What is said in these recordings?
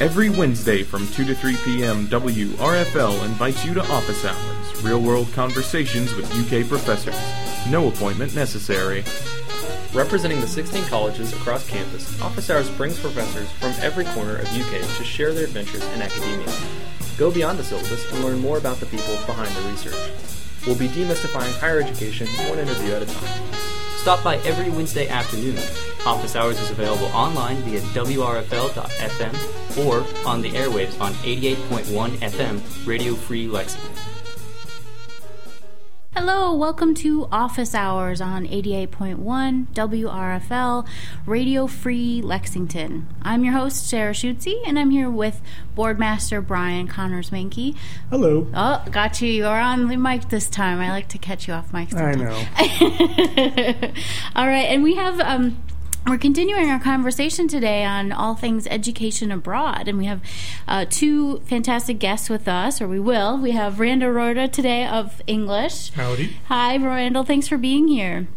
Every Wednesday from 2 to 3 p.m., WRFL invites you to Office Hours, real world conversations with UK professors. No appointment necessary. Representing the 16 colleges across campus, Office Hours brings professors from every corner of UK to share their adventures in academia. Go beyond the syllabus and learn more about the people behind the research. We'll be demystifying higher education one interview at a time. Stop by every Wednesday afternoon. Office Hours is available online via WRFL.FM or on the airwaves on 88.1 FM, Radio Free Lexington. Hello, welcome to Office Hours on 88.1 WRFL, Radio Free Lexington. I'm your host, Sarah Schutze, and I'm here with Boardmaster Brian Connors Mankey. Hello. Oh, got you. You're on the mic this time. I like to catch you off mic. I sometimes. know. All right, and we have um, we're continuing our conversation today on all things education abroad, and we have uh, two fantastic guests with us, or we will. We have Randall Roorda today of English. Howdy. Hi, Randall. Thanks for being here.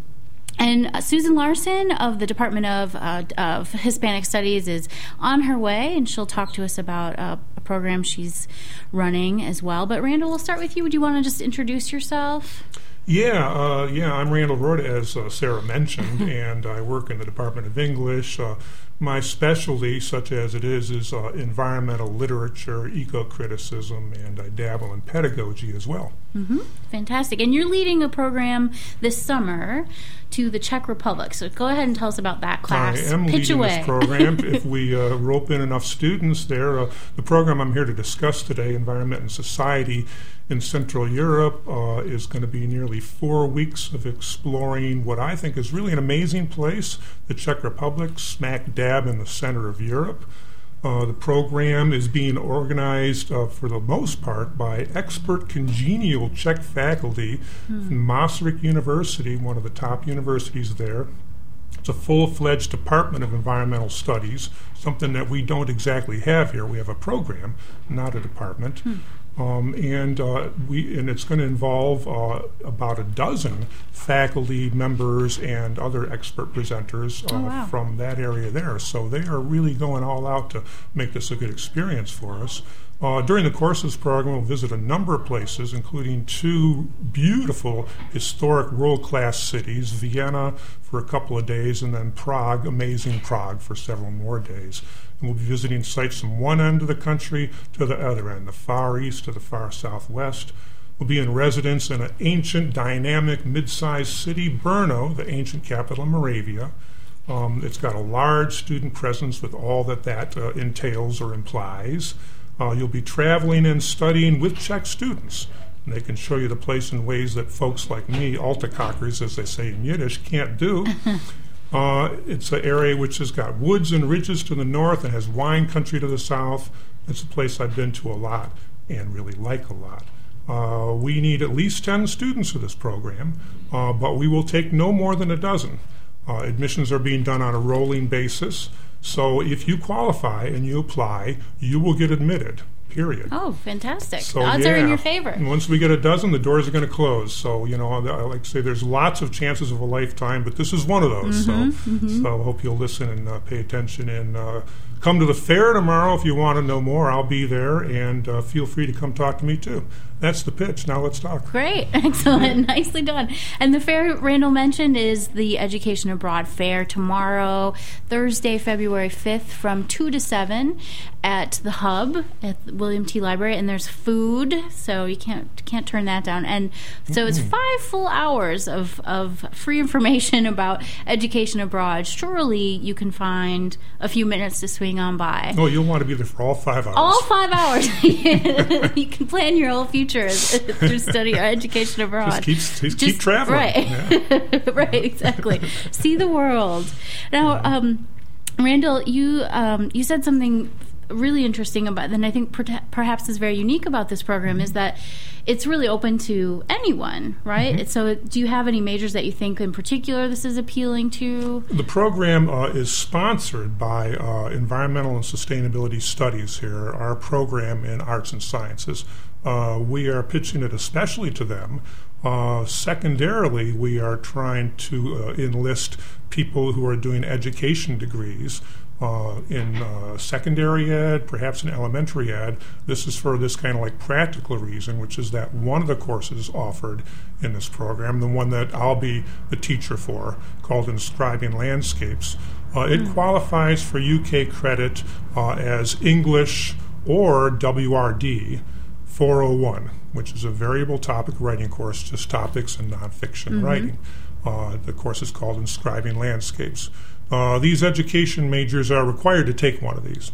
And uh, Susan Larson of the Department of, uh, of Hispanic Studies is on her way, and she'll talk to us about uh, a program she's running as well. But Randall, we'll start with you. Would you want to just introduce yourself? Yeah, uh, yeah. I'm Randall Roorda, as uh, Sarah mentioned, and I work in the Department of English. Uh, my specialty, such as it is, is uh, environmental literature, eco criticism, and I dabble in pedagogy as well. Mm-hmm. Fantastic. And you're leading a program this summer to the Czech Republic. So go ahead and tell us about that class. I am Pitch leading away. this program. if we uh, rope in enough students there, uh, the program I'm here to discuss today, Environment and Society in Central Europe, uh, is going to be nearly four weeks of exploring what I think is really an amazing place, the Czech Republic, smack dab in the center of Europe. Uh, the program is being organized uh, for the most part by expert congenial Czech faculty from Masaryk University, one of the top universities there. It's a full fledged Department of Environmental Studies, something that we don't exactly have here. We have a program, not a department. Um, and uh, we and it's going to involve uh, about a dozen faculty members and other expert presenters uh, Oh, wow. from that area there. So they are really going all out to make this a good experience for us. Uh, during the course of this program, we'll visit a number of places, including two beautiful historic world class cities Vienna for a couple of days, and then Prague, amazing Prague, for several more days. And we'll be visiting sites from one end of the country to the other end, the far east to the far southwest. We'll be in residence in an ancient, dynamic, mid sized city, Brno, the ancient capital of Moravia. Um, it's got a large student presence with all that that uh, entails or implies. Uh, you'll be traveling and studying with Czech students. And they can show you the place in ways that folks like me, Altacockers, as they say in Yiddish, can't do. Uh, it's an area which has got woods and ridges to the north and has wine country to the south. It's a place I've been to a lot and really like a lot. Uh, we need at least 10 students for this program, uh, but we will take no more than a dozen. Uh, admissions are being done on a rolling basis, so if you qualify and you apply, you will get admitted, period. Oh, fantastic. So, odds are in your favor. And once we get a dozen, the doors are going to close. So, you know, I like to say there's lots of chances of a lifetime, but this is one of those. Mm-hmm, so, so I hope you'll listen and uh, pay attention and uh, come to the fair tomorrow if you want to know more. I'll be there, and uh, feel free to come talk to me too. That's the pitch. Now let's talk. Great, excellent, nicely done. And the fair Randall mentioned is the Education Abroad Fair tomorrow, Thursday, February 5th, from 2 to 7 at the Hub at the William T. Library. And there's food, so you can't can't turn that down. And so it's five full hours of, of free information about education abroad. Surely you can find a few minutes to swing on by. Oh, you'll want to be there for all five hours. All five hours. you can plan your whole future through study or education abroad. Just keep, just keep traveling. Right. Yeah. right, exactly. See the world. Now, um, Randall, you um, you said something really interesting about, and I think per- perhaps is very unique about this program is that it's really open to anyone, right? So, do you have any majors that you think in particular this is appealing to? The program uh, is sponsored by uh, Environmental and Sustainability Studies here, our program in Arts and Sciences. Uh, we are pitching it especially to them Uh, secondarily, we are trying to uh, enlist people who are doing education degrees uh, in uh, secondary ed, perhaps in elementary ed. This is for this kind of like practical reason, which is that one of the courses offered in this program, the one that I'll be the teacher for, called Inscribing Landscapes, uh, it mm. qualifies for UK credit uh, as English or WRD 401, which is a variable topic writing course, just topics and nonfiction mm-hmm. writing. Uh, the course is called Inscribing Landscapes. Uh, these education majors are required to take one of these.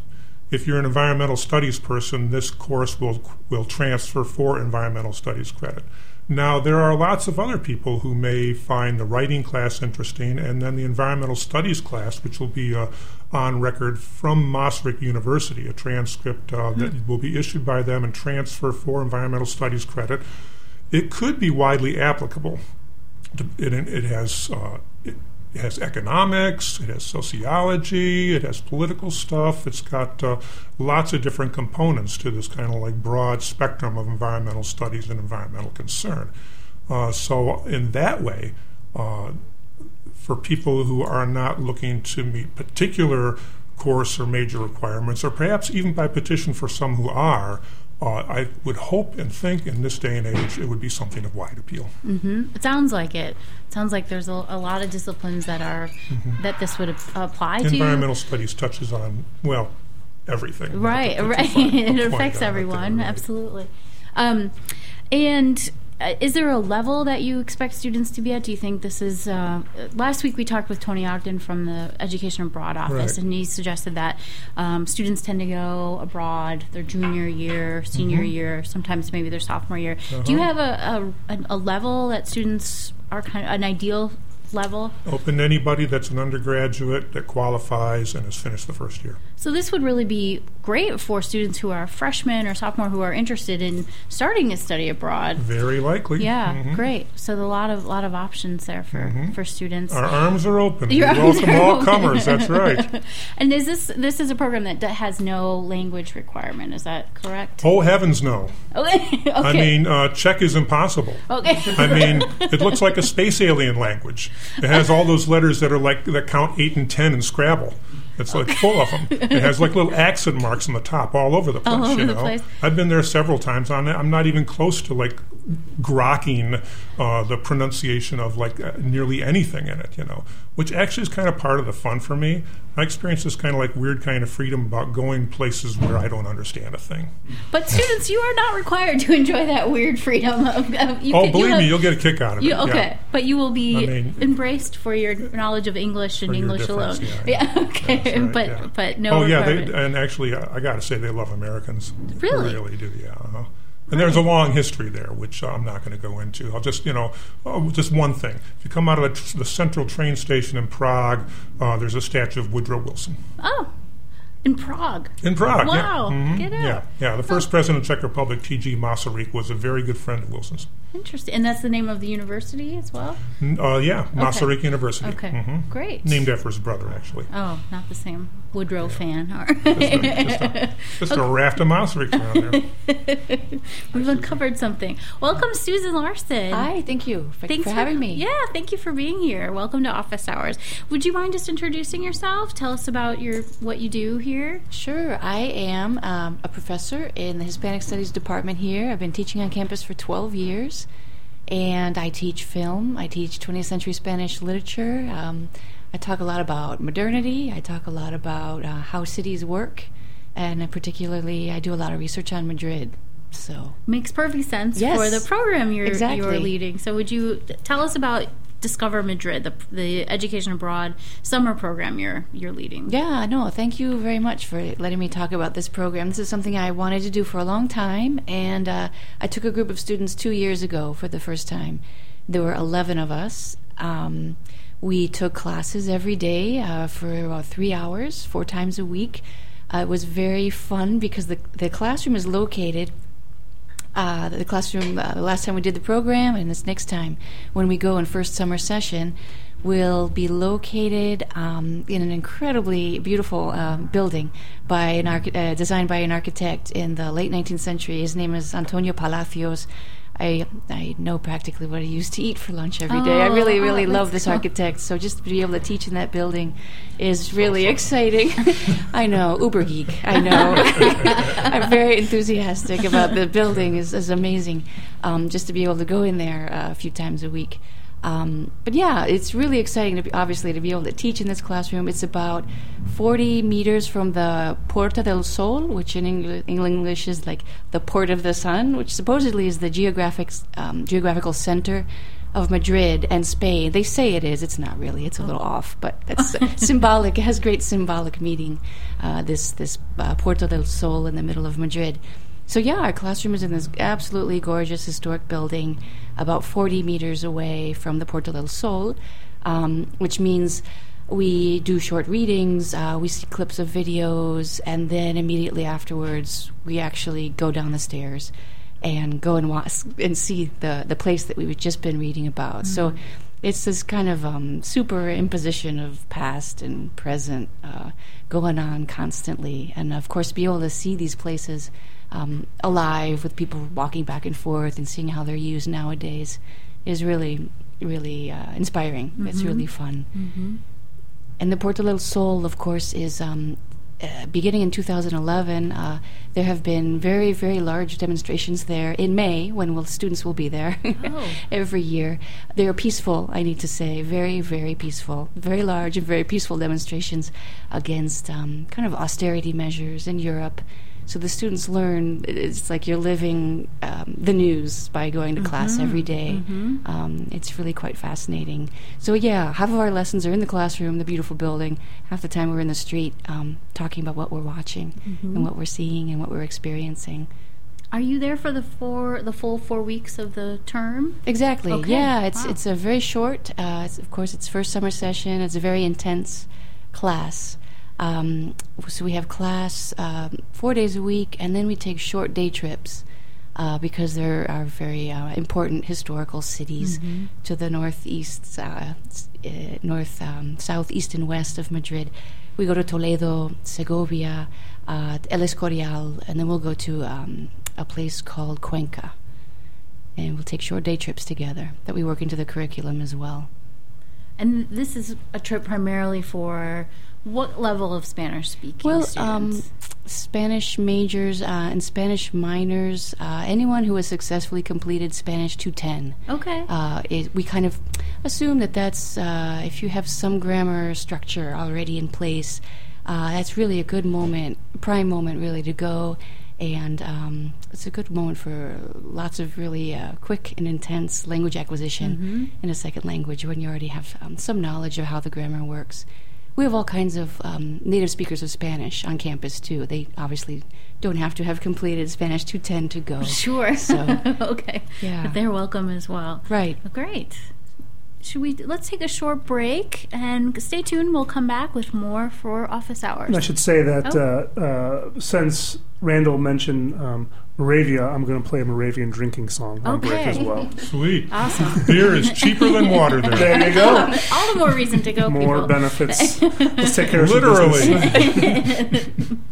If you're an environmental studies person, this course will will transfer for environmental studies credit. Now, there are lots of other people who may find the writing class interesting, and then the environmental studies class, which will be uh, on record from Masaryk University, a transcript uh, mm-hmm. that hmm. will be issued by them and transfer for environmental studies credit. It could be widely applicable. It, it has uh, it, has economics, it has sociology, it has political stuff. It's got uh, lots of different components to this kind of like broad spectrum of environmental studies and environmental concern. Uh, so, in that way, uh, for people who are not looking to meet particular course or major requirements, or perhaps even by petition for some who are, uh, I would hope and think in this day and age it would be something of wide appeal. Mm-hmm. It sounds like it. it. Sounds like there's a, a, lot of disciplines that are mm-hmm. that this would apply to. Environmental studies touches on well everything. Right, right. it affects everyone. Absolutely. Um, and is there a level that you expect students to be at? Do you think this is? Uh, last week we talked with Tony Ogden from the Education Abroad office, right. and he suggested that um, students tend to go abroad their junior year, senior mm-hmm. year, sometimes maybe their sophomore year. Uh-huh. Do you uh-huh. have a, a, a level that students are kind of an ideal level? Open to anybody that's an undergraduate that qualifies and has finished the first year. So this would really be great for students who are freshmen or sophomore who are interested in starting a study abroad. Very likely. Yeah, mm-hmm. great. So a lot of lot of options there for, mm-hmm. for students. Our arms are open. Your we welcome all open. comers. That's right. and is this this is a program that has no language requirement? Is that correct? Oh heavens, no. okay. I mean, uh, Czech is impossible. Okay. I mean, it looks like a space alien language. It has all those letters that are like that count eight and ten in Scrabble. It's like full of them. It has like little accent marks on the top all over the place. All over you know? the place. I've been there several times on it. I'm not even close to like grokking uh, the pronunciation of like uh, nearly anything in it, you know, which actually is kind of part of the fun for me. I experience this kind of like weird kind of freedom about going places where I don't understand a thing. But students, you are not required to enjoy that weird freedom. Of, of you oh, can, believe you me, you'll get a kick out of you, it. Okay, yeah. but you will be I mean, embraced for your knowledge of English and English alone. Yeah, yeah. yeah okay, right, but but no. Oh yeah, they, and actually, I got to say they love Americans. Really, they really do. Yeah. Uh-huh. And there's a long history there, which I'm not going to go into. I'll just, you know, oh, just one thing. If you come out of the, the central train station in Prague, uh, there's a statue of Woodrow Wilson. Oh, in Prague. In Prague, wow. yeah. Mm-hmm. Get out. Yeah, yeah. The first oh. president of Czech Republic, T.G. Masaryk, was a very good friend of Wilson's. Interesting. And that's the name of the university as well? Uh, yeah, Masaryk okay. University. Okay, mm-hmm. great. Named after his brother, actually. Oh, not the same Woodrow yeah. fan. just, a, just, a, just okay. a, raft of Masaryks around there. We've uncovered something. Welcome, Susan Larson. Hi, thank you for, Thanks for having me. Yeah, thank you for being here. Welcome to Office Hours. Would you mind just introducing yourself? Tell us about your what you do here. Sure. I am um, a professor in the Hispanic Studies department here. I've been teaching on campus for 12 years and I teach film. I teach 20th century Spanish literature. Um, I talk a lot about modernity. I talk a lot about uh, how cities work, and particularly, I do a lot of research on Madrid. So makes perfect sense yes, for the program you're exactly. you're leading. So would you tell us about Discover Madrid, the, the education abroad summer program you're you're leading. Yeah, no, thank you very much for letting me talk about this program. This is something I wanted to do for a long time, and uh, I took a group of students two years ago for the first time. There were eleven of us. Um, we took classes every day uh, for about three hours, four times a week. Uh, it was very fun because the the classroom is located uh, the classroom uh, the last time we did the program and this next time when we go in first summer session will be located um, in an incredibly beautiful um, building by an archi- uh, designed by an architect in the late 19th century. His name is Antonio Palacios. I I know practically what I used to eat for lunch every day. I Oh, really oh, really love this cool. architect. So just to be able to teach in that building is really exciting. I know uber geek. I know. I'm very enthusiastic about the building. is is amazing. Um, just to be able to go in there uh, a few times a week. Um, but yeah, it's really exciting to be obviously to be able to teach in this classroom. It's about 40 meters from the Puerta del Sol, which in Engl- English is like the port of the sun, which supposedly is the geographic um, geographical center of Madrid and Spain. They say it is. It's not really. It's a little off, but that's symbolic. It has great symbolic meaning. Uh, this this uh, Puerta del Sol in the middle of Madrid. So yeah, our classroom is in this absolutely gorgeous historic building, about 40 meters away from the Puerta del Sol, um, which means we do short readings, uh, we see clips of videos, and then immediately afterwards we actually go down the stairs and go and watch and see the the place that we've just been reading about. So. It's this kind of um, superimposition of past and present uh, going on constantly, and of course, be able to see these places um, alive with people walking back and forth and seeing how they're used nowadays is really, really uh, inspiring. It's really fun. And the Puerta del Sol, of course, is um, uh, beginning in 2011. Uh, there have been very, very large demonstrations there in May when will, students will be there Oh. every year. They are peaceful, I need to say, very, very peaceful, very large and very peaceful demonstrations against um, kind of austerity measures in Europe. So the students learn it's like you're living um, the news by going to class every day. Um, it's really quite fascinating. So yeah, half of our lessons are in the classroom, the beautiful building. Half the time we're in the street um, talking about what we're watching and what we're seeing and what we're experiencing. Are you there for the four, the full four weeks of the term? Exactly. Okay. Yeah, it's Wow. it's a very short. Uh, it's, of course, it's first summer session. It's a very intense class. Um, so we have class um, four days a week, and then we take short day trips uh, because there are very uh, important historical cities to the northeast, uh, uh, north, um, southeast, and west of Madrid. We go to Toledo, Segovia, uh, El Escorial, and then we'll go to um, a place called Cuenca and we'll take short day trips together that we work into the curriculum as well. And this is a trip primarily for what level of Spanish speaking Well, students? um, Spanish majors uh, and Spanish minors, uh, anyone who has successfully completed Spanish 210. okay. Uh, it, we kind of assume that that's uh, if you have some grammar structure already in place, uh, that's really a good moment, prime moment, really, to go. And um, it's a good moment for lots of really uh, quick and intense language acquisition in a second language when you already have um, some knowledge of how the grammar works. We have all kinds of um, native speakers of Spanish on campus too. They obviously don't have to have completed Spanish 210 to go. sure. So, okay. Yeah. But they're welcome as well. right. Great. Should we let's take a short break and stay tuned. We'll come back with more for office hours. And I should say that Oh. uh, uh, since Randall mentioned um, Moravia, I'm going to play a Moravian drinking song on break as well. Sweet. Awesome. Beer is cheaper than water there. There you go. All the more reason to go. More people. benefits. Let's take care of. Literally.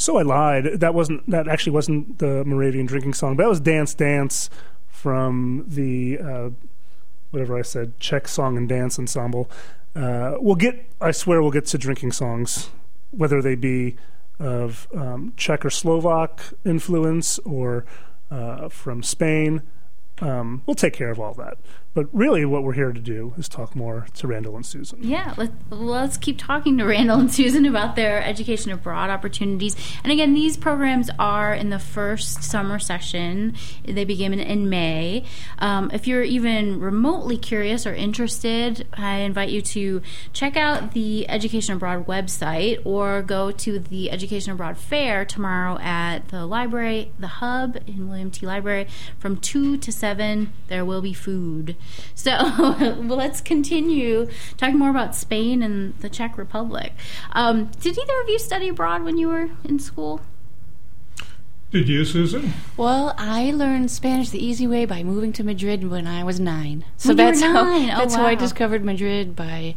So I lied. That wasn't. That actually wasn't the Moravian drinking song. But that was "Dance Dance" from the uh, whatever I said Czech song and dance ensemble. Uh, we'll get. I swear we'll get to drinking songs, whether they be of um, Czech or Slovak influence or uh, from Spain. Um, we'll take care of all that. But really, what we're here to do is talk more to Randall and Susan. Yeah, let, let's keep talking to Randall and Susan about their education abroad opportunities. And again, these programs are in the first summer session. They begin in, in May. Um, if you're even remotely curious or interested, I invite you to check out the Education Abroad website or go to the Education Abroad Fair tomorrow at the library, the Hub in William T. Library from 2 to 7. There will be food. So well, let's continue talking more about Spain and the Czech Republic. Um, did either of you study abroad when you were in school? Did you, Susan? Well, I learned Spanish the easy way by moving to Madrid when I was nine. So When you were that's nine. how Oh, that's how I discovered Madrid by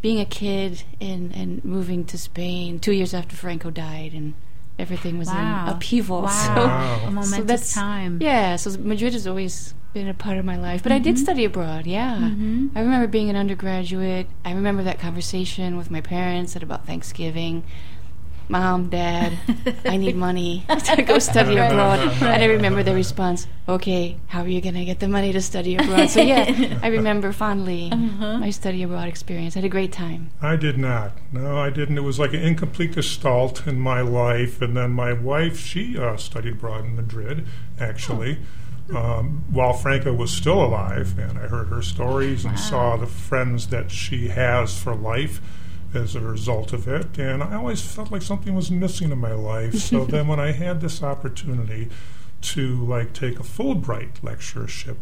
being a kid and and moving to Spain two years after Franco died, and everything was Wow. in upheaval. Wow. So, Wow. A momentous that's- time. yeah, so Madrid has always been a part of my life. But I did study abroad, yeah. Mhm. I remember being an undergraduate. I remember that conversation with my parents at about Thanksgiving. Mom, Dad, I need money to go study Right. abroad. And I remember the response, okay, how are you going to get the money to study abroad? So, yeah, I remember fondly Uh-huh. my study abroad experience. I had a great time. I did not. No, I didn't. It was like an incomplete gestalt in my life. And then my wife, she uh, studied abroad in Madrid, actually, um, while Franco was still alive. And I heard her stories and saw the friends that she has for life as a result of it. And I always felt like something was missing in my life. So then when I had this opportunity to like take a Fulbright lectureship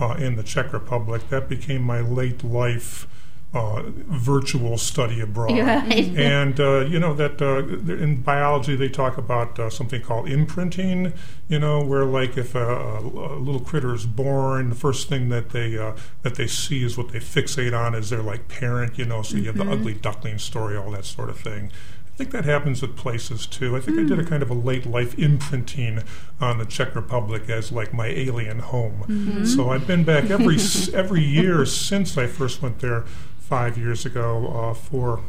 uh, in the Czech Republic, that became my late life uh, virtual study abroad. Right. And uh, you know that uh, in biology they talk about uh, something called imprinting. You know, where like if a, a, a little critter is born, the first thing that they uh, that they see is what they fixate on is their like parent. You know, so you have the ugly duckling story, all that sort of thing. I think that happens with places too. I think I did a kind of a late life imprinting on the Czech Republic as like my alien home. So I've been back every every year since I first went there five years ago uh, for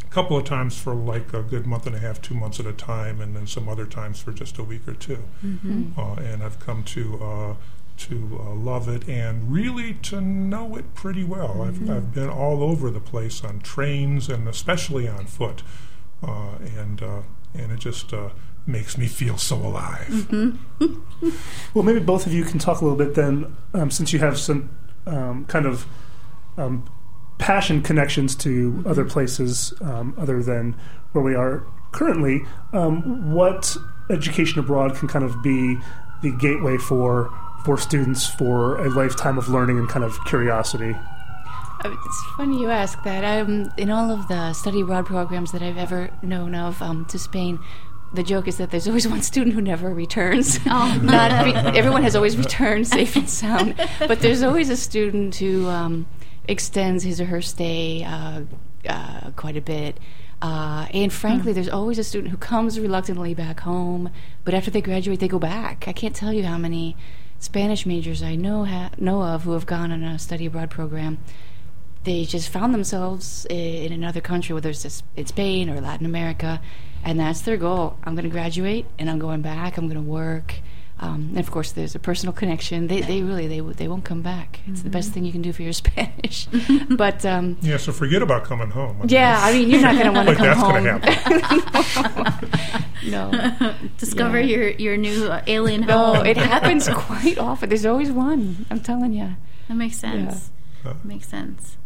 a couple of times for like a good month and a half, two months at a time, and then some other times for just a week or 2 Uh, and I've come to uh, to uh, love it and really to know it pretty well. I've, I've been all over the place on trains and especially on foot, uh, and uh, and it just uh, makes me feel so alive. Well, maybe both of you can talk a little bit then, um, since you have some um, kind of um, passion connections to other places um, other than where we are currently. Um, what education abroad can kind of be the gateway for for students for a lifetime of learning and kind of curiosity? Uh, It's funny you ask that. Um, in all of the study abroad programs that I've ever known of um, to Spain, the joke is that there's always one student who never returns. Oh. Not be- everyone has always returned safe and sound, but there's always a student who um, extends his or her stay uh, uh, quite a bit. Uh, and frankly, there's always a student who comes reluctantly back home, but after they graduate, they go back. I can't tell you how many Spanish majors I know ha- know of who have gone on a study abroad program they just found themselves in another country, whether it's just in Spain or Latin America, and that's their goal. I'm going to graduate, and I'm going back. I'm going to work. Um, and of course, there's a personal connection. They, they really, they, they won't come back. It's the best thing you can do for your Spanish. but um, Yeah, so forget about coming home. I mean, yeah, I mean, you're not going to want to like come that's home. going to happen. no, Discover Yeah. your your new uh, alien no, home. it happens quite often. There's always one. I'm telling you. That makes sense. Yeah. Makes sense.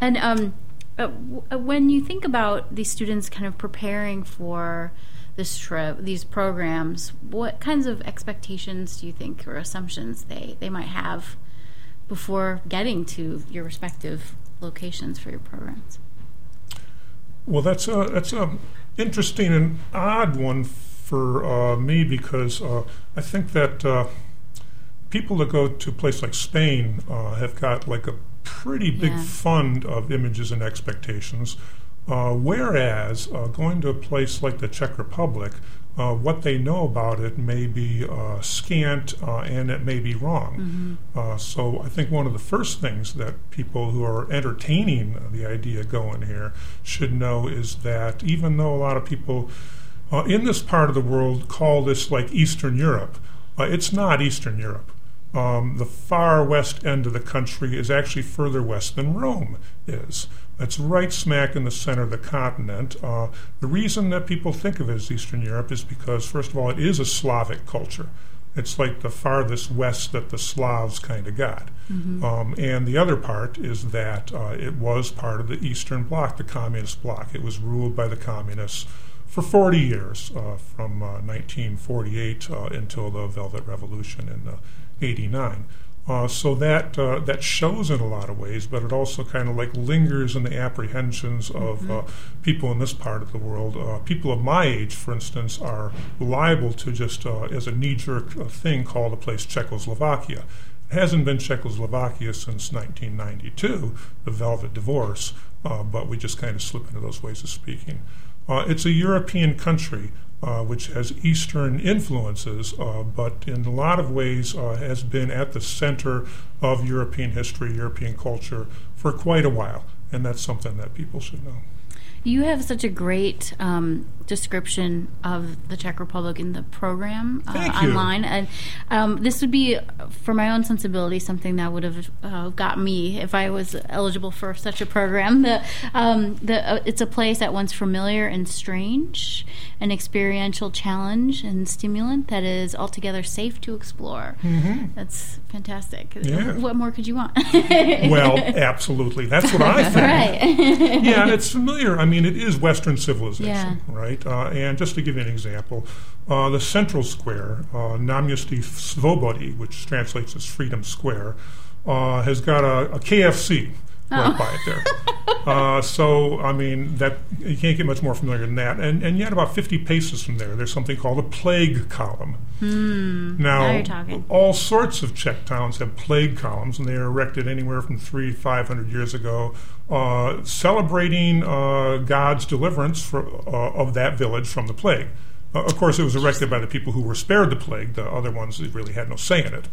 And um, uh, w- uh, when you think about these students kind of preparing for this trip, these programs, what kinds of expectations do you think or assumptions they, they might have before getting to your respective locations for your programs? Well, that's a that's a interesting and odd one for uh, me because uh, I think that uh, people that go to a place like Spain uh, have got like a pretty big Yeah. fund of images and expectations, uh, whereas uh, going to a place like the Czech Republic. Uh, what they know about it may be uh, scant uh, and it may be wrong. Uh, so I think one of the first things that people who are entertaining the idea going here should know is that even though a lot of people uh, in this part of the world call this like Eastern Europe, uh, it's not Eastern Europe. Um, the far west end of the country is actually further west than Rome is. It's right smack in the center of the continent. Uh, the reason that people think of it as Eastern Europe is because, first of all, it is a Slavic culture. It's like the farthest west that the Slavs kind of got. Um, and the other part is that uh, it was part of the Eastern Bloc, the Communist Bloc. It was ruled by the Communists for 40 years, uh, from uh, 1948 uh, until the Velvet Revolution in uh, 89. Uh, so that uh, that shows in a lot of ways, but it also kind of like lingers in the apprehensions of uh, people in this part of the world. Uh, people of my age, for instance, are liable to just uh, as a knee-jerk uh, thing call the place Czechoslovakia. It hasn't been Czechoslovakia since 1992, the Velvet Divorce. uh, but we just kind of slip into those ways of speaking. Uh, it's a European country. Uh, which has Eastern influences, uh, but in a lot of ways uh, has been at the center of European history, European culture for quite a while, and that's something that people should know. You have such a great um, description of the Czech Republic in the program uh, online, and um, this would be, for my own sensibility, something that would have uh, got me if I was eligible for such a program. The, um, the uh, it's a place at once familiar and strange, an experiential challenge and stimulant that is altogether safe to explore. That's fantastic. Mm-hmm. Yeah. What more could you want? Well, absolutely. That's what I think. right. yeah, and it's familiar. I mean, it is Western civilization, Yeah. right? Uh, and just to give you an example, uh, the central square, uh, Náměstí Svobody, which translates as Freedom Square, uh, has got a, a KFC right by it there. uh, so, I mean, that you can't get much more familiar than that. And, and yet, about 50 paces from there, there's something called a plague column. now, Hmm. now you're all sorts of Czech towns have plague columns, and they are erected anywhere from three, five hundred years ago, uh, celebrating uh, God's deliverance for, uh, of that village from the plague. Uh, of course, it was erected by the people who were spared the plague. The other ones really had no say in it.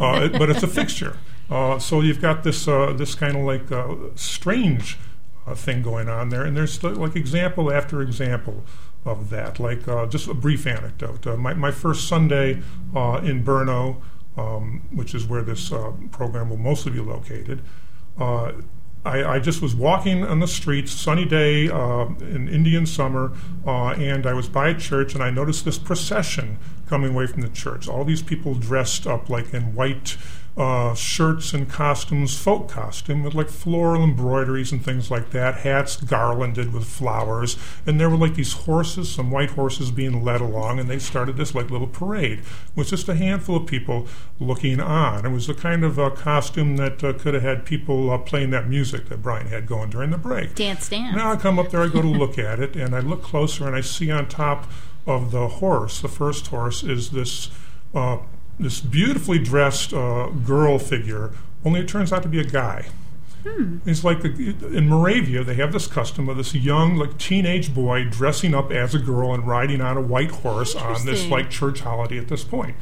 Uh, it- but it's a fixture. Uh, so you've got this uh, this kind of like uh, strange uh, thing going on there, and there's like example after example of that. Like uh, just a brief anecdote. Uh, my my first Sunday in Brno, um, which is where this program will mostly be located. I, I just was walking on the streets, sunny day uh, in Indian summer, uh, and I was by a church, and I noticed this procession coming away from the church. All these people dressed up like in white uh, shirts and costumes, folk costume with like floral embroideries and things like that, hats garlanded with flowers, and there were like these horses, some white horses being led along, and they started this like little parade with just a handful of people looking on. It was the kind of uh, costume that uh, could have had people uh, playing that music that Brian had going during the break. Dance, dance. Now I come up there, I go to look at it, and I look closer, and I see on top of the horse, the first horse, is this uh, this beautifully dressed uh, girl figure. Only it turns out to be a guy. It's like the, in Moravia, they have this custom of this young, like teenage boy dressing up as a girl and riding on a white horse on this like church holiday at this point.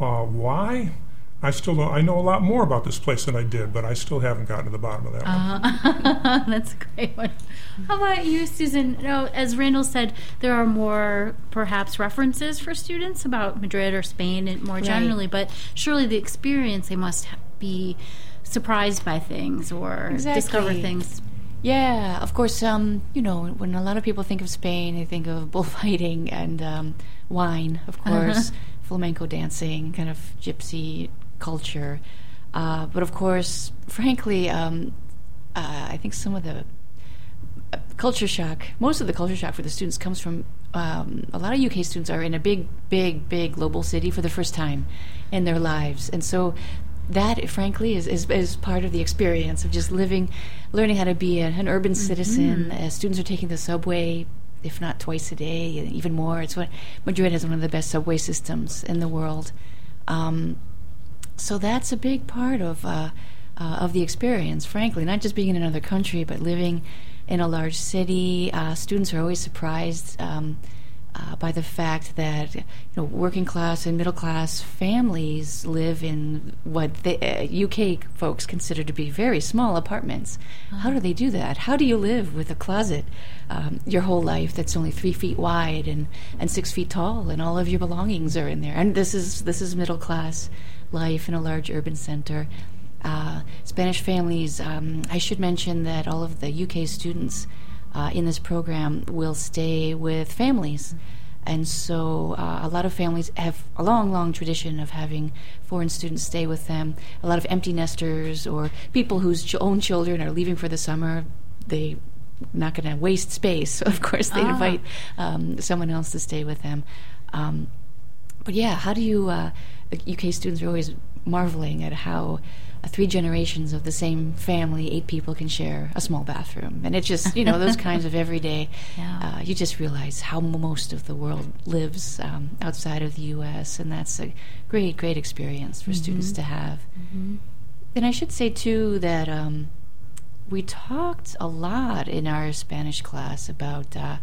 Uh, why? I still don't. I know a lot more about this place than I did, but I still haven't gotten to the bottom of that one. That's a great one. How about you, Susan? No, as Randall said, there are more perhaps references for students about Madrid or Spain and more Right. generally, but surely the experience they must be surprised by things or discover things. Yeah, of course. Um, you know, when a lot of people think of Spain, they think of bullfighting and um, wine, of course, flamenco dancing, kind of gypsy culture. Uh, but of course, frankly, um, uh, I think some of the uh, culture shock, most of the culture shock for the students comes from um, a lot of UK students are in a big, big, big global city for the first time in their lives, and so that, frankly, is, is, is part of the experience of just living, learning how to be an, an urban citizen. Uh, students are taking the subway, if not twice a day, even more. It's what Madrid has one of the best subway systems in the world. Um, so that's a big part of uh, uh, of the experience. Frankly, not just being in another country, but living in a large city. Uh, students are always surprised um, uh, by the fact that you know working class and middle class families live in what the uh, UK folks consider to be very small apartments. How do they do that? How do you live with a closet um, your whole life that's only three feet wide and, and six feet tall, and all of your belongings are in there? And this is this is middle class life in a large urban center. Uh, Spanish families. Um, I should mention that all of the UK students uh, in this program will stay with families. And so uh, a lot of families have a long, long tradition of having foreign students stay with them. A lot of empty nesters or people whose ch- own children are leaving for the summer. They not going to waste space. So of course, they Ah. invite um, someone else to stay with them. Um, but yeah, how do you? Uh, the UK students are always marveling at how uh, three generations of the same family, eight people, can share a small bathroom, and it's just you know those kinds of everyday. Yeah. Uh, you just realize how most of the world lives um, outside of the U.S., and that's a great, great experience for students to have. And I should say too that um, we talked a lot in our Spanish class about uh,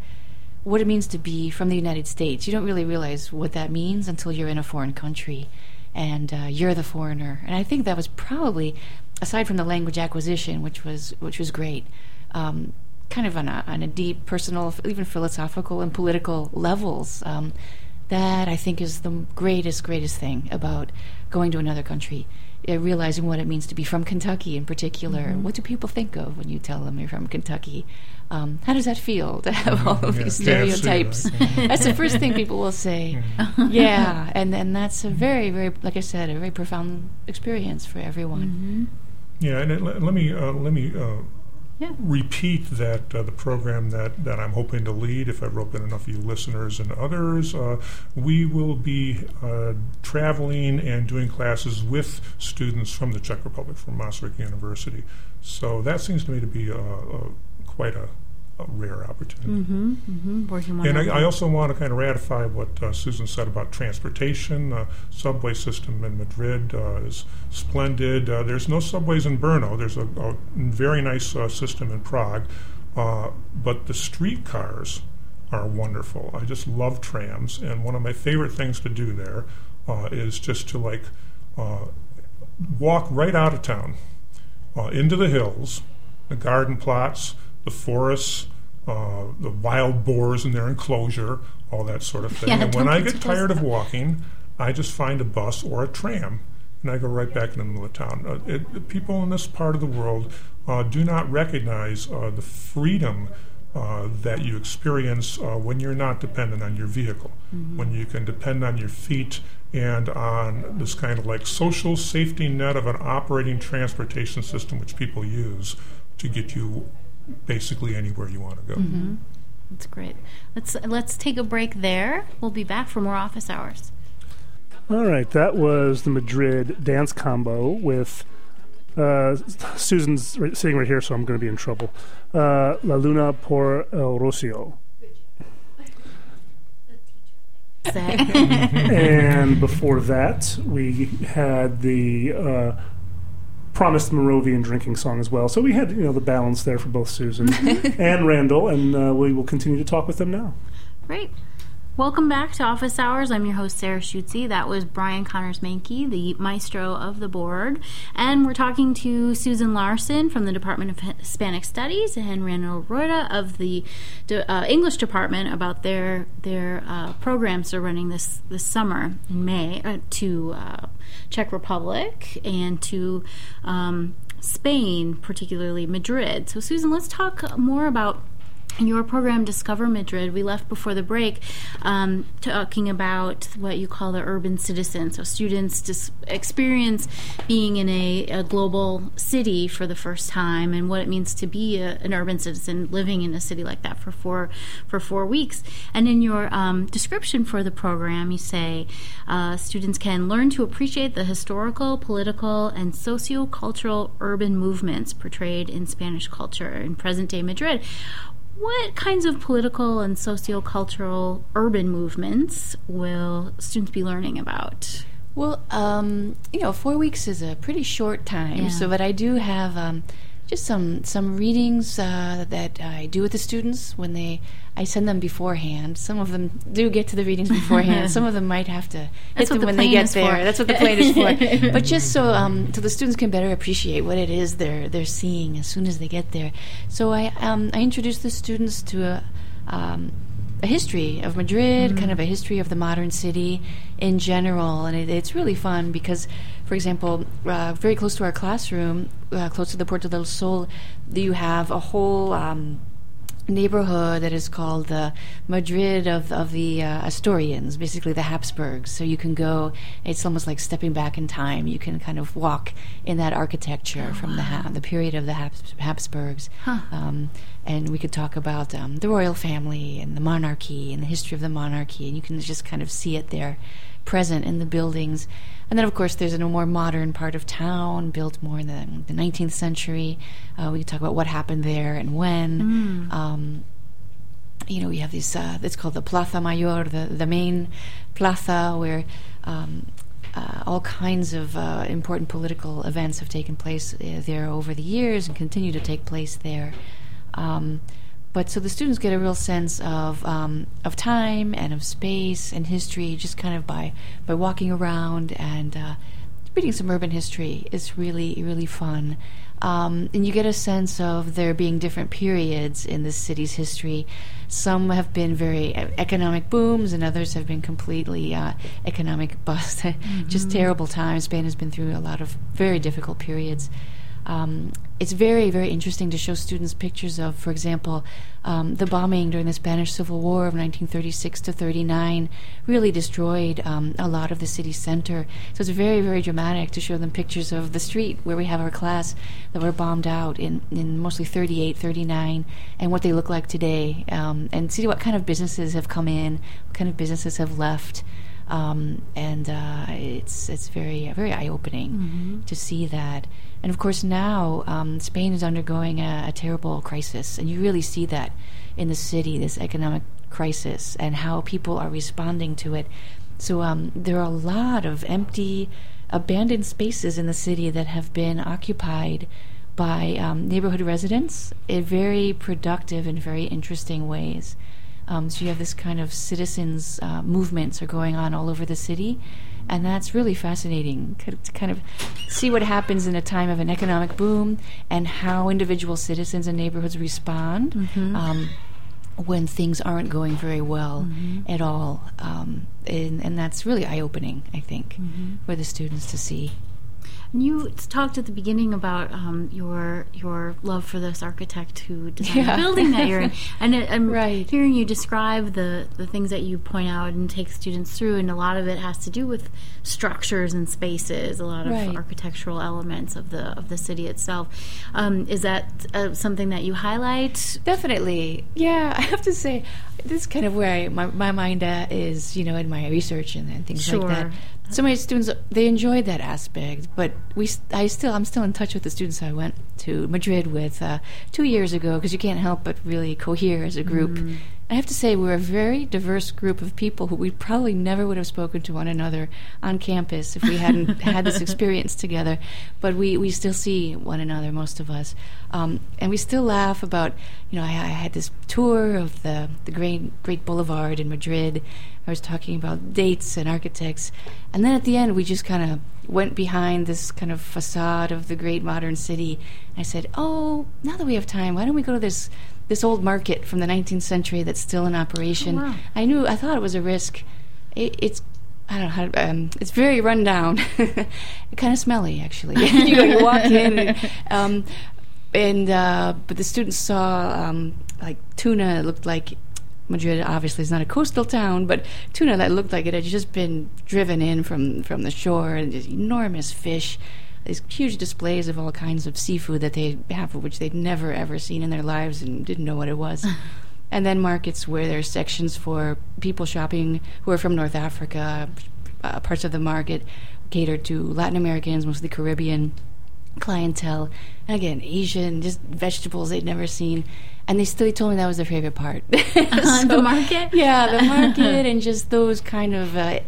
what it means to be from the United States. You don't really realize what that means until you're in a foreign country and uh, you're the foreigner. And I think that was probably, aside from the language acquisition, which was which was great, um, kind of on a, on a deep personal, even philosophical and political levels. Um, that I think is the greatest, greatest thing about going to another country. Uh, realizing what it means to be from Kentucky in particular. Mm-hmm. What do people think of when you tell them you're from Kentucky? Um, how does that feel to have all of Yeah, these KFC, stereotypes? right? that's the first thing people will say. yeah, and and that's a very, very, like I said, a very profound experience for everyone. Yeah, and it, let, let me uh, let me uh, Yeah. repeat that uh, the program that, that I'm hoping to lead, if I've opened enough of you listeners and others, uh, we will be uh, traveling and doing classes with students from the Czech Republic, from Masaryk University. So that seems to me to be uh, uh, quite a, a rare opportunity. Mm-hmm. Mm-hmm. And I, I also want to kind of ratify what uh, Susan said about transportation. Uh, subway system in Madrid uh, is splendid. Uh, there's no subways in Brno. There's a, a very nice uh, system in Prague, uh, but the streetcars are wonderful. I just love trams, and one of my favorite things to do there uh, is just to like uh, walk right out of town uh, into the hills, the garden plots, the forests, uh, the wild boars in their enclosure, all that sort of thing. Yeah, and when I get tired of walking, I just find a bus or a tram, and I go right back in the middle of town. Uh, it, people in this part of the world uh, do not recognize uh, the freedom. Uh, that you experience uh, when you're not dependent on your vehicle, when you can depend on your feet and on this kind of like social safety net of an operating transportation system which people use to get you basically anywhere you want to go. That's great. Let's let's take a break there. We'll be back for more office hours. All right, that was the Madrid dance combo with uh, Susan's right, sitting right here, so I'm going to be in trouble. Uh, La Luna por el Rocio. And before that, we had the uh, promised Moravian drinking song as well. So we had you know the balance there for both Susan and Randall, and uh, we will continue to talk with them now. Great. Welcome back to Office Hours. I'm your host, Sarah Schutze. That was Brian Connors Mankey, the maestro of the board. And we're talking to Susan Larson from the Department of Hispanic Studies and Randall Roorda of the de- uh, English Department about their their uh, programs they're running this, this summer in May uh, to uh, Czech Republic and to um, Spain, particularly Madrid. So, Susan, let's talk more about your program discover madrid we left before the break um, talking about what you call the urban citizen. So students just experience being in a, a global city for the first time and what it means to be a, an urban citizen living in a city like that for four for four weeks. And in your um, description for the program you say uh, students can learn to appreciate the historical political and socio-cultural urban movements portrayed in spanish culture in present day madrid what kinds of political and sociocultural urban movements will students be learning about? Well, um, you know, four weeks is a pretty short time. Yeah. So, but I do have um, just some some readings uh, that I do with the students when they I send them beforehand. Some of them do get to the readings beforehand. Some of them might have to That's hit them the when they get there. for. That's what the plane is for. But just so um, so the students can better appreciate what it is they're they're seeing as soon as they get there. So I um, I introduce the students to a. Um, a history of Madrid, kind of a history of the modern city in general, and it, it's really fun because, for example, uh, very close to our classroom, uh, close to the Puerta del Sol, you have a whole um, neighborhood that is called the Madrid of of the uh, Austrians, basically the Habsburgs. So you can go; it's almost like stepping back in time. You can kind of walk in that architecture from the ha- the period of the Habs- Habsburgs. Um, and we could talk about um, the royal family and the monarchy and the history of the monarchy, and you can just kind of see it there, present in the buildings. And then, of course, there's a more modern part of town, built more in the, the 19th century. Uh, we could talk about what happened there and when. Um, you know, we have this, uh, it's called the Plaza Mayor, the, the main plaza where um, uh, all kinds of uh, important political events have taken place uh, there over the years and continue to take place there. Um, but so the students get a real sense of um, of time and of space and history just kind of by by walking around and uh, reading some urban history is really really fun. Um, and you get a sense of there being different periods in the city's history. Some have been very economic booms, and others have been completely uh, economic bust. Mm-hmm. Just terrible times. Spain has been through a lot of very difficult periods. Um, it's very, very interesting to show students pictures of, for example, um, the bombing during the Spanish Civil War of 1936 to 39 really destroyed um, a lot of the city center. So it's very, very dramatic to show them pictures of the street where we have our class that were bombed out in, in mostly 38, 39, and what they look like today, um, and see what kind of businesses have come in, what kind of businesses have left. Um, and uh, it's it's very very eye opening to see that. And of course, now um, Spain is undergoing a, a terrible crisis, and you really see that in the city, this economic crisis, and how people are responding to it. So um, there are a lot of empty, abandoned spaces in the city that have been occupied by um, neighborhood residents in very productive and very interesting ways. Um, so you have this kind of citizens uh, movements are going on all over the city, and that's really fascinating to kind of see what happens in a time of an economic boom and how individual citizens and neighborhoods respond um, when things aren't going very well at all. Um, and, and that's really eye opening, I think, for the students to see. And you talked at the beginning about um, your your love for this architect who designed Yeah. the building that you're in, and it, I'm Right. hearing you describe the the things that you point out and take students through, and a lot of it has to do with structures and spaces, a lot of Right. architectural elements of the of the city itself. Um, is that uh, something that you highlight? Definitely. Yeah, I have to say, this is kind of where I, my, my mind uh, is, you know, in my research and, and things like that. So many students, they enjoyed that aspect, but we, I still, I'm still in touch with the students I went to Madrid with uh, two years ago because you can't help but really cohere as a group. I have to say, we're a very diverse group of people who we probably never would have spoken to one another on campus if we hadn't had this experience together. But we, we still see one another, most of us. Um, and we still laugh about, you know, I, I had this tour of the, the great, great boulevard in Madrid. I was talking about dates and architects. And then at the end, we just kind of went behind this kind of facade of the great modern city. I said, "Oh, now that we have time, why don't we go to this this old market from the 19th century that's still in operation?" wow. I knew I thought it was a risk. It, it's I don't know how to, um, it's very run down, kind of smelly actually. you, you walk in, and, um, and uh, but the students saw um, like tuna. It looked like Madrid obviously is not a coastal town, but tuna that looked like it had just been driven in from, from the shore, and just enormous fish. These huge displays of all kinds of seafood that they have, which they'd never ever seen in their lives and didn't know what it was. and then markets where there's sections for people shopping who are from North Africa, uh, parts of the market catered to Latin Americans, mostly Caribbean clientele. And again, Asian, just vegetables they'd never seen. And they still told me that was their favorite part. the market? Yeah, the market and just those kind of uh,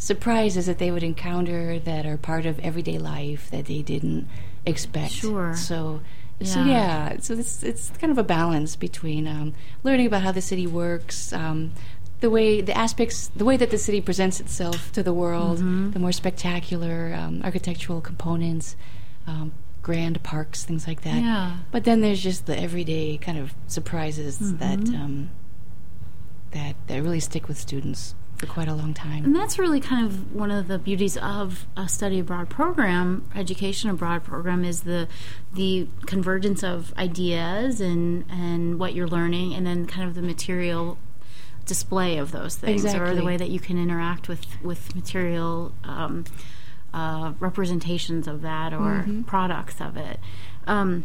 surprises that they would encounter that are part of everyday life that they didn't expect. Sure. So. So Yeah. yeah, so it's it's kind of a balance between um, learning about how the city works, um, the way the aspects, the way that the city presents itself to the world, Mm-hmm. the more spectacular um, architectural components, um, grand parks, things like that. Yeah. But then there's just the everyday kind of surprises that Mm-hmm. um, that that really stick with students for quite a long time. And that's really kind of one of the beauties of a study abroad program, education abroad program, is the the convergence of ideas and and what you're learning, and then kind of the material display of those things, or the way that you can interact with with material um, uh, representations of that or products of it. Um,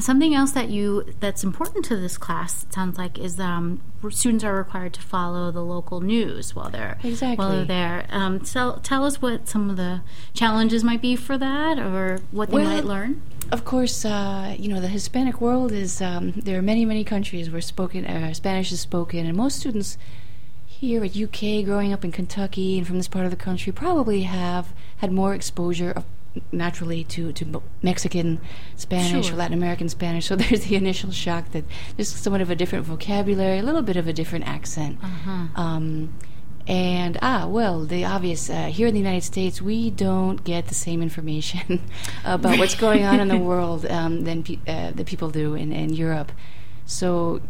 Something else that you that's important to this class it sounds like is um, students are required to follow the local news while they're while they're there. Um, tell tell us what some of the challenges might be for that, or what they Well, might learn. Of course, uh, you know the Hispanic world is. Um, there are many, many countries where spoken uh, Spanish is spoken, and most students here at UK, growing up in Kentucky and from this part of the country, probably have had more exposure of naturally to, to Mexican Spanish Sure. or Latin American Spanish. So there's the initial shock that there's somewhat of a different vocabulary, a little bit of a different accent. Um, and ah, well, the obvious uh, here in the United States, we don't get the same information about what's going on in the world um, than pe- uh, the people do in, in Europe. So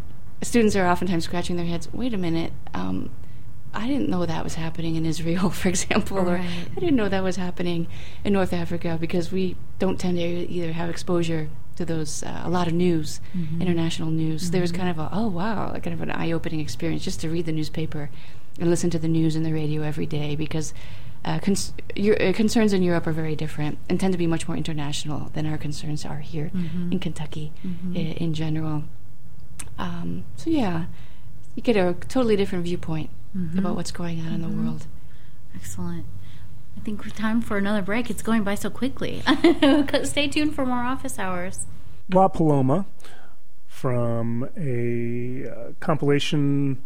students are oftentimes scratching their heads. Wait a minute. Um, I didn't know that was happening in Israel, for example, or I didn't know that was happening in North Africa because we don't tend to either have exposure to those uh, a lot of news, international news. There was kind of a oh wow, kind of an eye-opening experience just to read the newspaper and listen to the news and the radio every day because uh, cons- your, uh, concerns in Europe are very different and tend to be much more international than our concerns are here in Kentucky i- in general. Um, so yeah, you get a totally different viewpoint about what's going on in the world. Excellent. I think it's time for another break. It's going by so quickly. Stay tuned for more office hours. La Paloma from a uh, compilation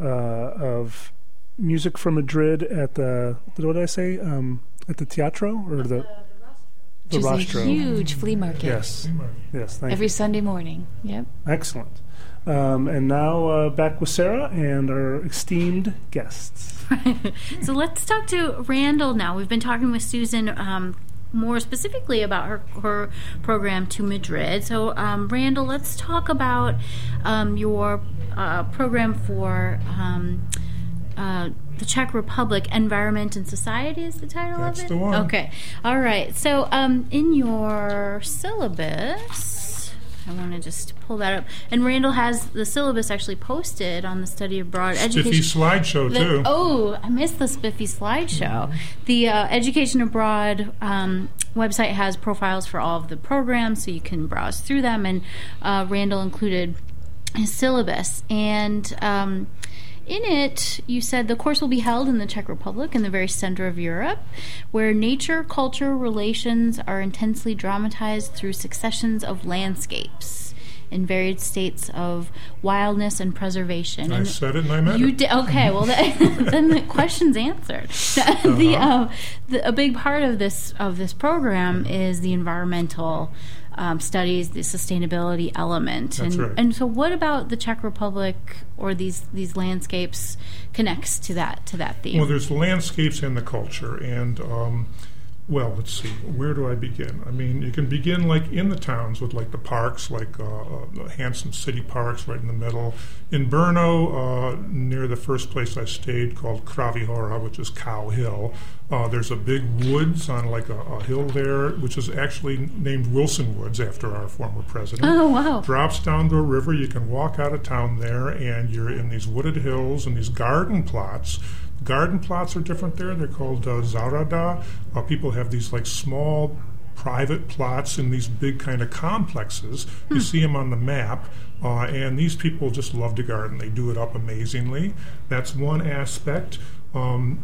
uh, of music from Madrid at the what did I say um, at the Rastro or the Which the is a huge flea market Yes, yes. Thank every Sunday morning. Yep. Excellent. Um, and now uh, back with Sarah and our esteemed guests. so let's talk to Randall now. We've been talking with Susan um, more specifically about her, her program to Madrid. So, um, Randall, let's talk about um, your uh, program for. Um, uh, the Czech Republic Environment and Society is the title That's of it. the one. Okay, all right. So, um, in your syllabus, I want to just pull that up. And Randall has the syllabus actually posted on the Study Abroad Spiffy Education. slideshow The- too. oh, I missed the Spiffy slideshow. The uh, Education Abroad um, website has profiles for all of the programs, so you can browse through them. And uh, Randall included his syllabus. And um, in it, you said the course will be held in the Czech Republic, in the very center of Europe, where nature culture relations are intensely dramatized through successions of landscapes in varied states of wildness and preservation. I And- said it and I meant you it. did okay. Well, that, then the question's answered. the, Uh-huh. uh, the a big part of this of this program is the environmental um, studies, the sustainability element, That's and right. and so what about the Czech Republic or these these landscapes connects to that to that theme? Well, there's landscapes and the culture, and um, well, let's see, where do I begin? I mean, you can begin like in the towns with like the parks, like uh, uh, the handsome city parks right in the middle. In Brno, uh, near the first place I stayed, called Kraví hora, which is Cow Hill. Uh, there's a big woods on like a, a hill there, which is actually named Wilson Woods after our former president oh wow! drops down to a river. You can walk out of town there, and you're in these wooded hills and these garden plots. Garden plots are different there. They're called uh, zahrada. Uh, people have these like small private plots in these big kind of complexes. You see them on the map. Uh, and these people just love to garden. They do it up amazingly. That's one aspect. Um,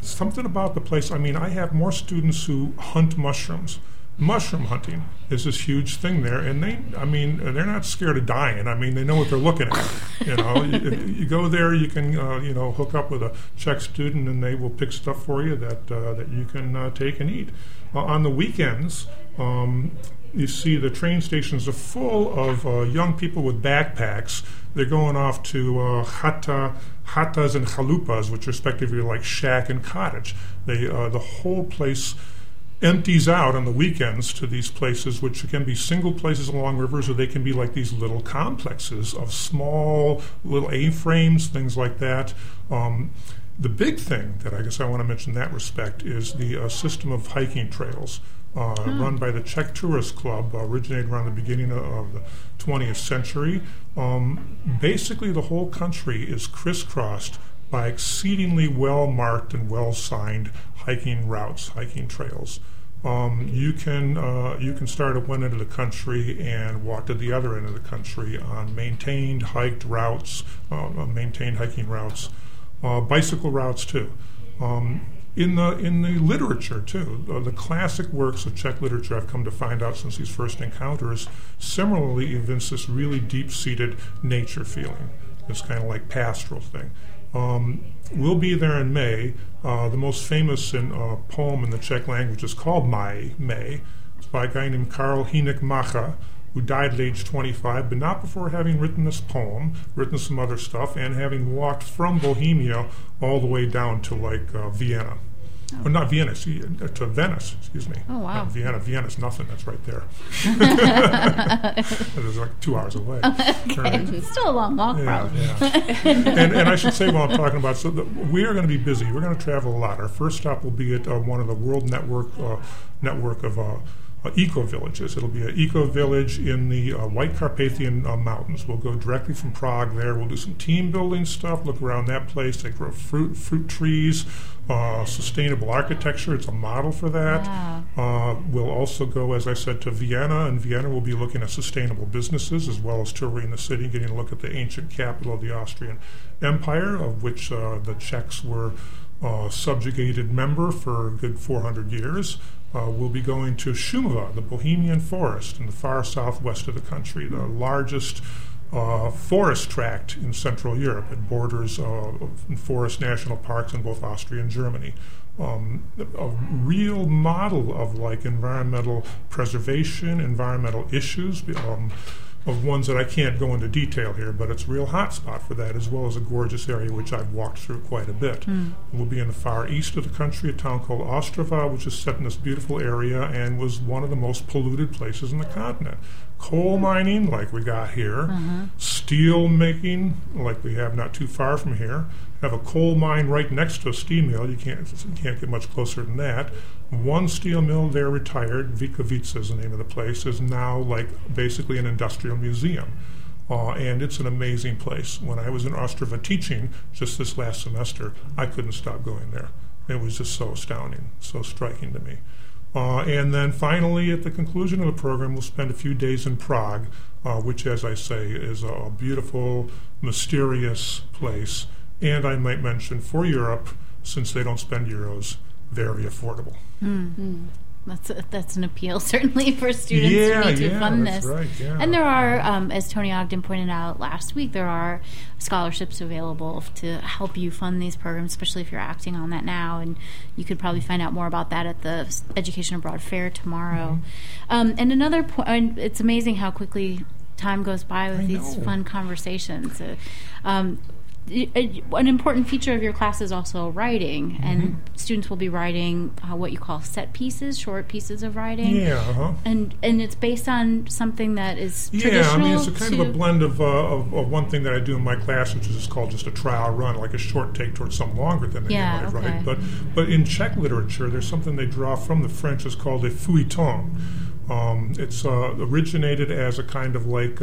something about the place. I mean, I have more students who hunt mushrooms. Mushroom hunting is this huge thing there, and they, I mean, they're not scared of dying. I mean, they know what they're looking at. You know, you, you go there, you can, uh, you know, hook up with a Czech student, and they will pick stuff for you that uh, that you can uh, take and eat. On the weekends, um, you see the train stations are full of uh, young people with backpacks. They're going off to uh, chata, chatas and chalupas, which respectively are like shack and cottage. They uh, the whole place empties out on the weekends to these places, which can be single places along rivers, or they can be like these little complexes of small little A-frames, things like that. Um, the big thing that I guess I want to mention in that respect is the uh, system of hiking trails. Uh, Run by the Czech Tourist Club, uh, originated around the beginning of, of the 20th century. Um, basically, the whole country is crisscrossed by exceedingly well marked and well signed hiking routes, hiking trails. Um, you can uh, you can start at one end of the country and walk to the other end of the country on maintained hiked routes, uh, maintained hiking routes, uh, bicycle routes too. Um, in the in the literature too, uh, the classic works of Czech literature I've come to find out since these first encounters similarly evince this really deep-seated nature feeling. this kind of like pastoral thing. Um, we'll be there in May. Uh, the most famous in, uh, poem in the Czech language is called Máj May. It's by a guy named Karel Hynek Mácha, who died at age 25, but not before having written this poem, written some other stuff, and having walked from Bohemia all the way down to like uh, Vienna. Oh. Or not Vienna, see, uh, to Venice, excuse me. Oh, wow. Not Vienna, Vienna's nothing, that's right there. it's like two hours away. okay. Right. Still a long walk, yeah, probably. Yeah. and, and I should say while I'm talking about, so the, we are going to be busy. We're going to travel a lot. Our first stop will be at uh, one of the World Network uh, network of uh, uh, eco villages. It'll be an eco village in the uh, White Carpathian uh, Mountains. We'll go directly from Prague there. We'll do some team building stuff, look around that place. They grow fruit, fruit trees, uh, sustainable architecture. It's a model for that. Wow. Uh, we'll also go, as I said, to Vienna. and Vienna, we'll be looking at sustainable businesses as well as touring the city, getting a look at the ancient capital of the Austrian Empire, of which uh, the Czechs were. A subjugated member for a good 400 years uh, we'll be going to Šumava, the Bohemian forest in the far southwest of the country, the largest uh, forest tract in Central Europe. It borders uh, forest national parks in both Austria and Germany. Um, a real model of like environmental preservation, environmental issues. Um, of ones that I can't go into detail here, but it's a real hot spot for that, as well as a gorgeous area which I've walked through quite a bit. Mm. We'll be in the far east of the country, a town called Ostrava, which is set in this beautiful area and was one of the most polluted places in the continent. Coal mining, like we got here, uh-huh. steel making, like we have not too far from here, have a coal mine right next to a steel mill. You can't you can't get much closer than that. One steel mill there retired, Vítkovice is the name of the place, is now like basically an industrial museum. Uh, and it's an amazing place. When I was in Ostrava teaching just this last semester, I couldn't stop going there. It was just so astounding, so striking to me. Uh, and then finally, at the conclusion of the program, we'll spend a few days in Prague, uh, which, as I say, is a beautiful, mysterious place. And I might mention for Europe, since they don't spend euros, very affordable. Mm. That's a, that's an appeal certainly for students yeah, who need to yeah, fund this. Right, yeah. And there are, um, as Tony Ogden pointed out last week, there are scholarships available to help you fund these programs, especially if you're acting on that now. And you could probably find out more about that at the Education Abroad Fair tomorrow. Mm-hmm. Um, and another point, it's amazing how quickly time goes by with I these know. fun conversations. Uh, um, an important feature of your class is also writing, and Mm-hmm. students will be writing uh, what you call set pieces, short pieces of writing. Yeah, uh-huh. And and it's based on something that is Yeah, I mean, it's a kind of a blend of, uh, of, of one thing that I do in my class, which is called just a trial run, like a short take towards something longer than they Yeah, might okay. write. But but in Czech literature, there's something they draw from the French. It's called a feuilleton. Um, it's uh, originated as a kind of like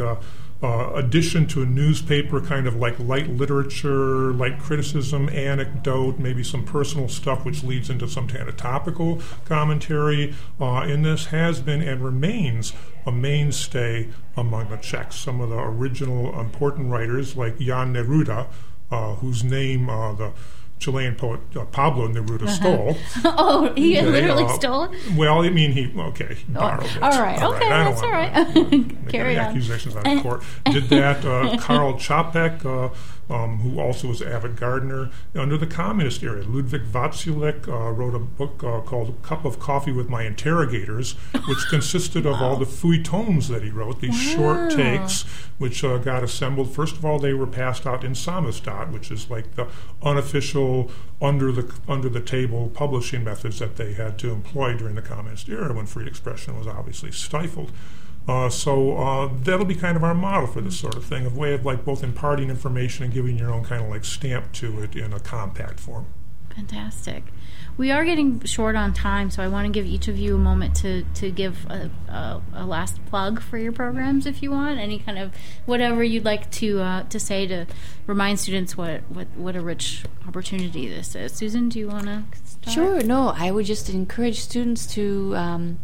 uh, addition to a newspaper, kind of like light literature, light criticism, anecdote, maybe some personal stuff, which leads into some kind of topical commentary. Uh, this has been and remains a mainstay among the Czechs. Some of the original important writers, like Jan Neruda, uh, whose name uh, the Chilean poet uh, Pablo Neruda stole. oh, he Okay, literally uh, stole it. Well, I mean, he okay, he borrowed it. Oh, all right, okay, that's all right. Carry on. accusations out of court. Did that. Uh, Karel Čapek, uh, um, who also was an avid gardener under the communist era. Ludvík Vaculík uh, wrote a book uh, called "Cup of Coffee with My Interrogators," which consisted of all the feuilletons that he wrote, these short takes, which uh, got assembled. First of all, they were passed out in Samizdat, which is like the unofficial under the under the table publishing methods that they had to employ during the communist era when free expression was obviously stifled. Uh, so uh, that'll be kind of our model for this sort of thing, a way of like both imparting information and giving your own kind of like stamp to it in a compact form. Fantastic. We are getting short on time, so I want to give each of you a moment to, to give a, a, a last plug for your programs, if you want. Any kind of whatever you'd like to uh, to say to remind students what, what, what a rich opportunity this is. Susan, do you want to start? Sure. No, I would just encourage students to um,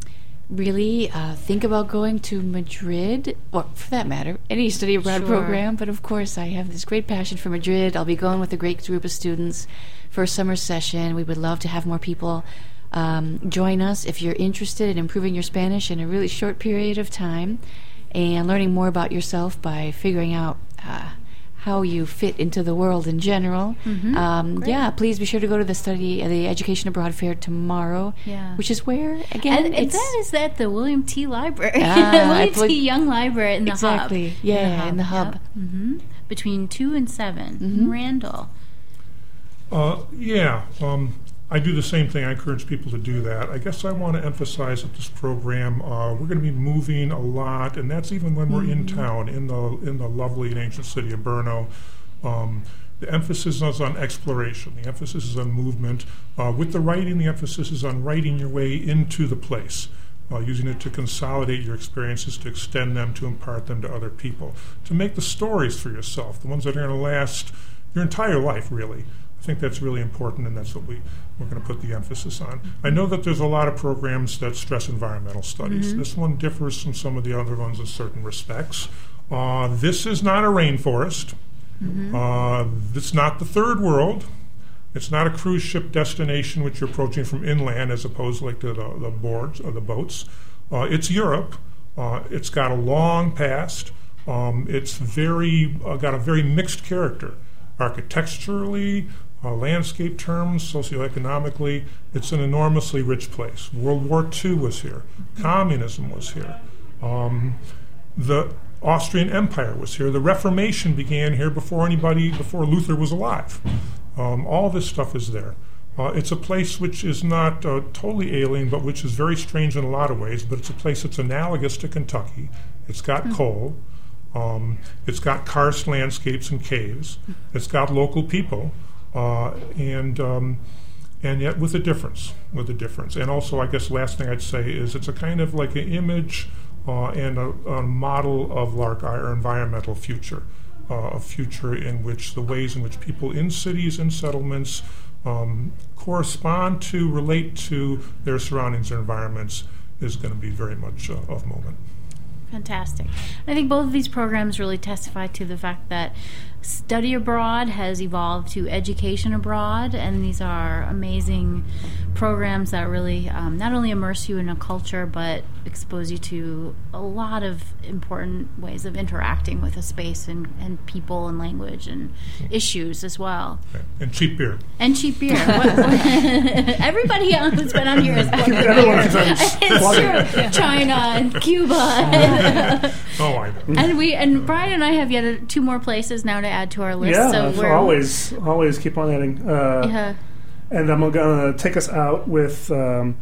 really uh, think about going to Madrid, or for that matter, any study abroad Sure. program. But of course, I have this great passion for Madrid. I'll be going with a great group of students for a summer session. We would love to have more people um, join us if you're interested in improving your Spanish in a really short period of time and learning more about yourself by figuring out. Uh, how you fit into the world in general. Mm-hmm. Um, yeah, please be sure to go to the study, uh, the Education Abroad Fair tomorrow. Yeah. Which is where again? And, and that is at the William T. Library, Ah, William I put- T. Young Library in the Exactly. hub. Yeah, in the hub. hmm Between two and 7 Mm-hmm. Randall. Uh, yeah, um, I do the same thing. I encourage people to do that. I guess I want to emphasize that this program, uh, we're going to be moving a lot, and that's even when we're in town, in the in the lovely and ancient city of Brno. Um, the emphasis is on exploration. The emphasis is on movement. Uh, with the writing, the emphasis is on writing your way into the place, uh, using it to consolidate your experiences, to extend them, to impart them to other people, to make the stories for yourself, the ones that are going to last your entire life, really. I think that's really important, and that's what we, we're going to put the emphasis on. I know that there's a lot of programs that stress environmental studies. This one differs from some of the other ones in certain respects. Uh, this is not a rainforest. Uh, it's not the third world. It's not a cruise ship destination which you're approaching from inland as opposed like to the, the boards or the boats. Uh, it's Europe. Uh, it's got a long past. Um, it's very uh, got a very mixed character, architecturally, uh, landscape terms, socioeconomically. It's an enormously rich place. World War II was here. Communism was here. Um, the Austrian Empire was here. The Reformation began here before anybody, before Luther was alive. Um, all this stuff is there. Uh, it's a place which is not uh, totally alien, but which is very strange in a lot of ways. But it's a place that's analogous to Kentucky. It's got coal. Um, it's got karst landscapes and caves. It's got local people, and um, and yet with a difference, with a difference. And also, I guess last thing I'd say is it's a kind of like an image uh, and a, a model of like our environmental future, uh, a future in which the ways in which people in cities and settlements um, correspond to, relate to their surroundings and environments is going to be very much uh, of moment. Fantastic. I think both of these programs really testify to the fact that study abroad has evolved to education abroad, and these are amazing programs that really um, not only immerse you in a culture but expose you to a lot of important ways of interacting with a space and, and people and language and issues as well. Okay. And cheap beer. And cheap beer. What- what- everybody who's been on here is Everyone keeps on it's plugging. true. China and Cuba. Oh, I know. and we and Brian and I have yet a, two more places now to add to our list. Yeah, so we're always, always keep on adding. Uh, Yeah. And I'm to take us out with um,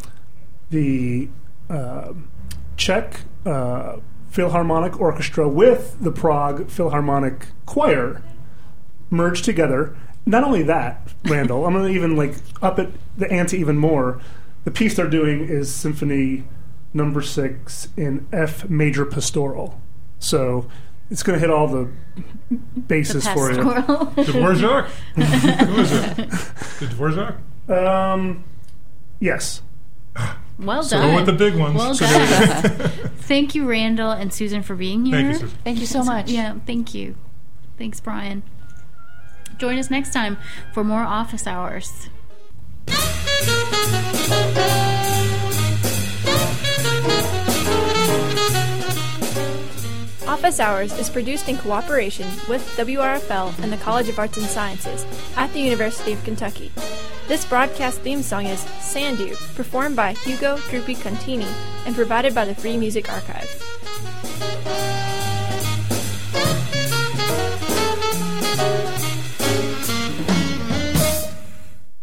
the uh, Czech uh, Philharmonic Orchestra with the Prague Philharmonic Choir merged together. Not only that, Randall, I'm to even like up it the ante even more. The piece they're doing is Symphony Number Six in F major pastoral. So it's going to hit all the the bases for you. pastoral. Dvorak? Who is it? The Dvorak? Um, yes. well So done. go with the big ones. Well So done. thank you, Randall and Susan, for being here. Thank you, Susan. Thank you so much. Yeah, thank you. Thanks, Brian. Join us next time for more office hours. Office Hours is produced in cooperation with WRFL and the College of Arts and Sciences at the University of Kentucky. This broadcast theme song is Sandu, performed by Hugo Drupi Contini and provided by the Free Music Archive.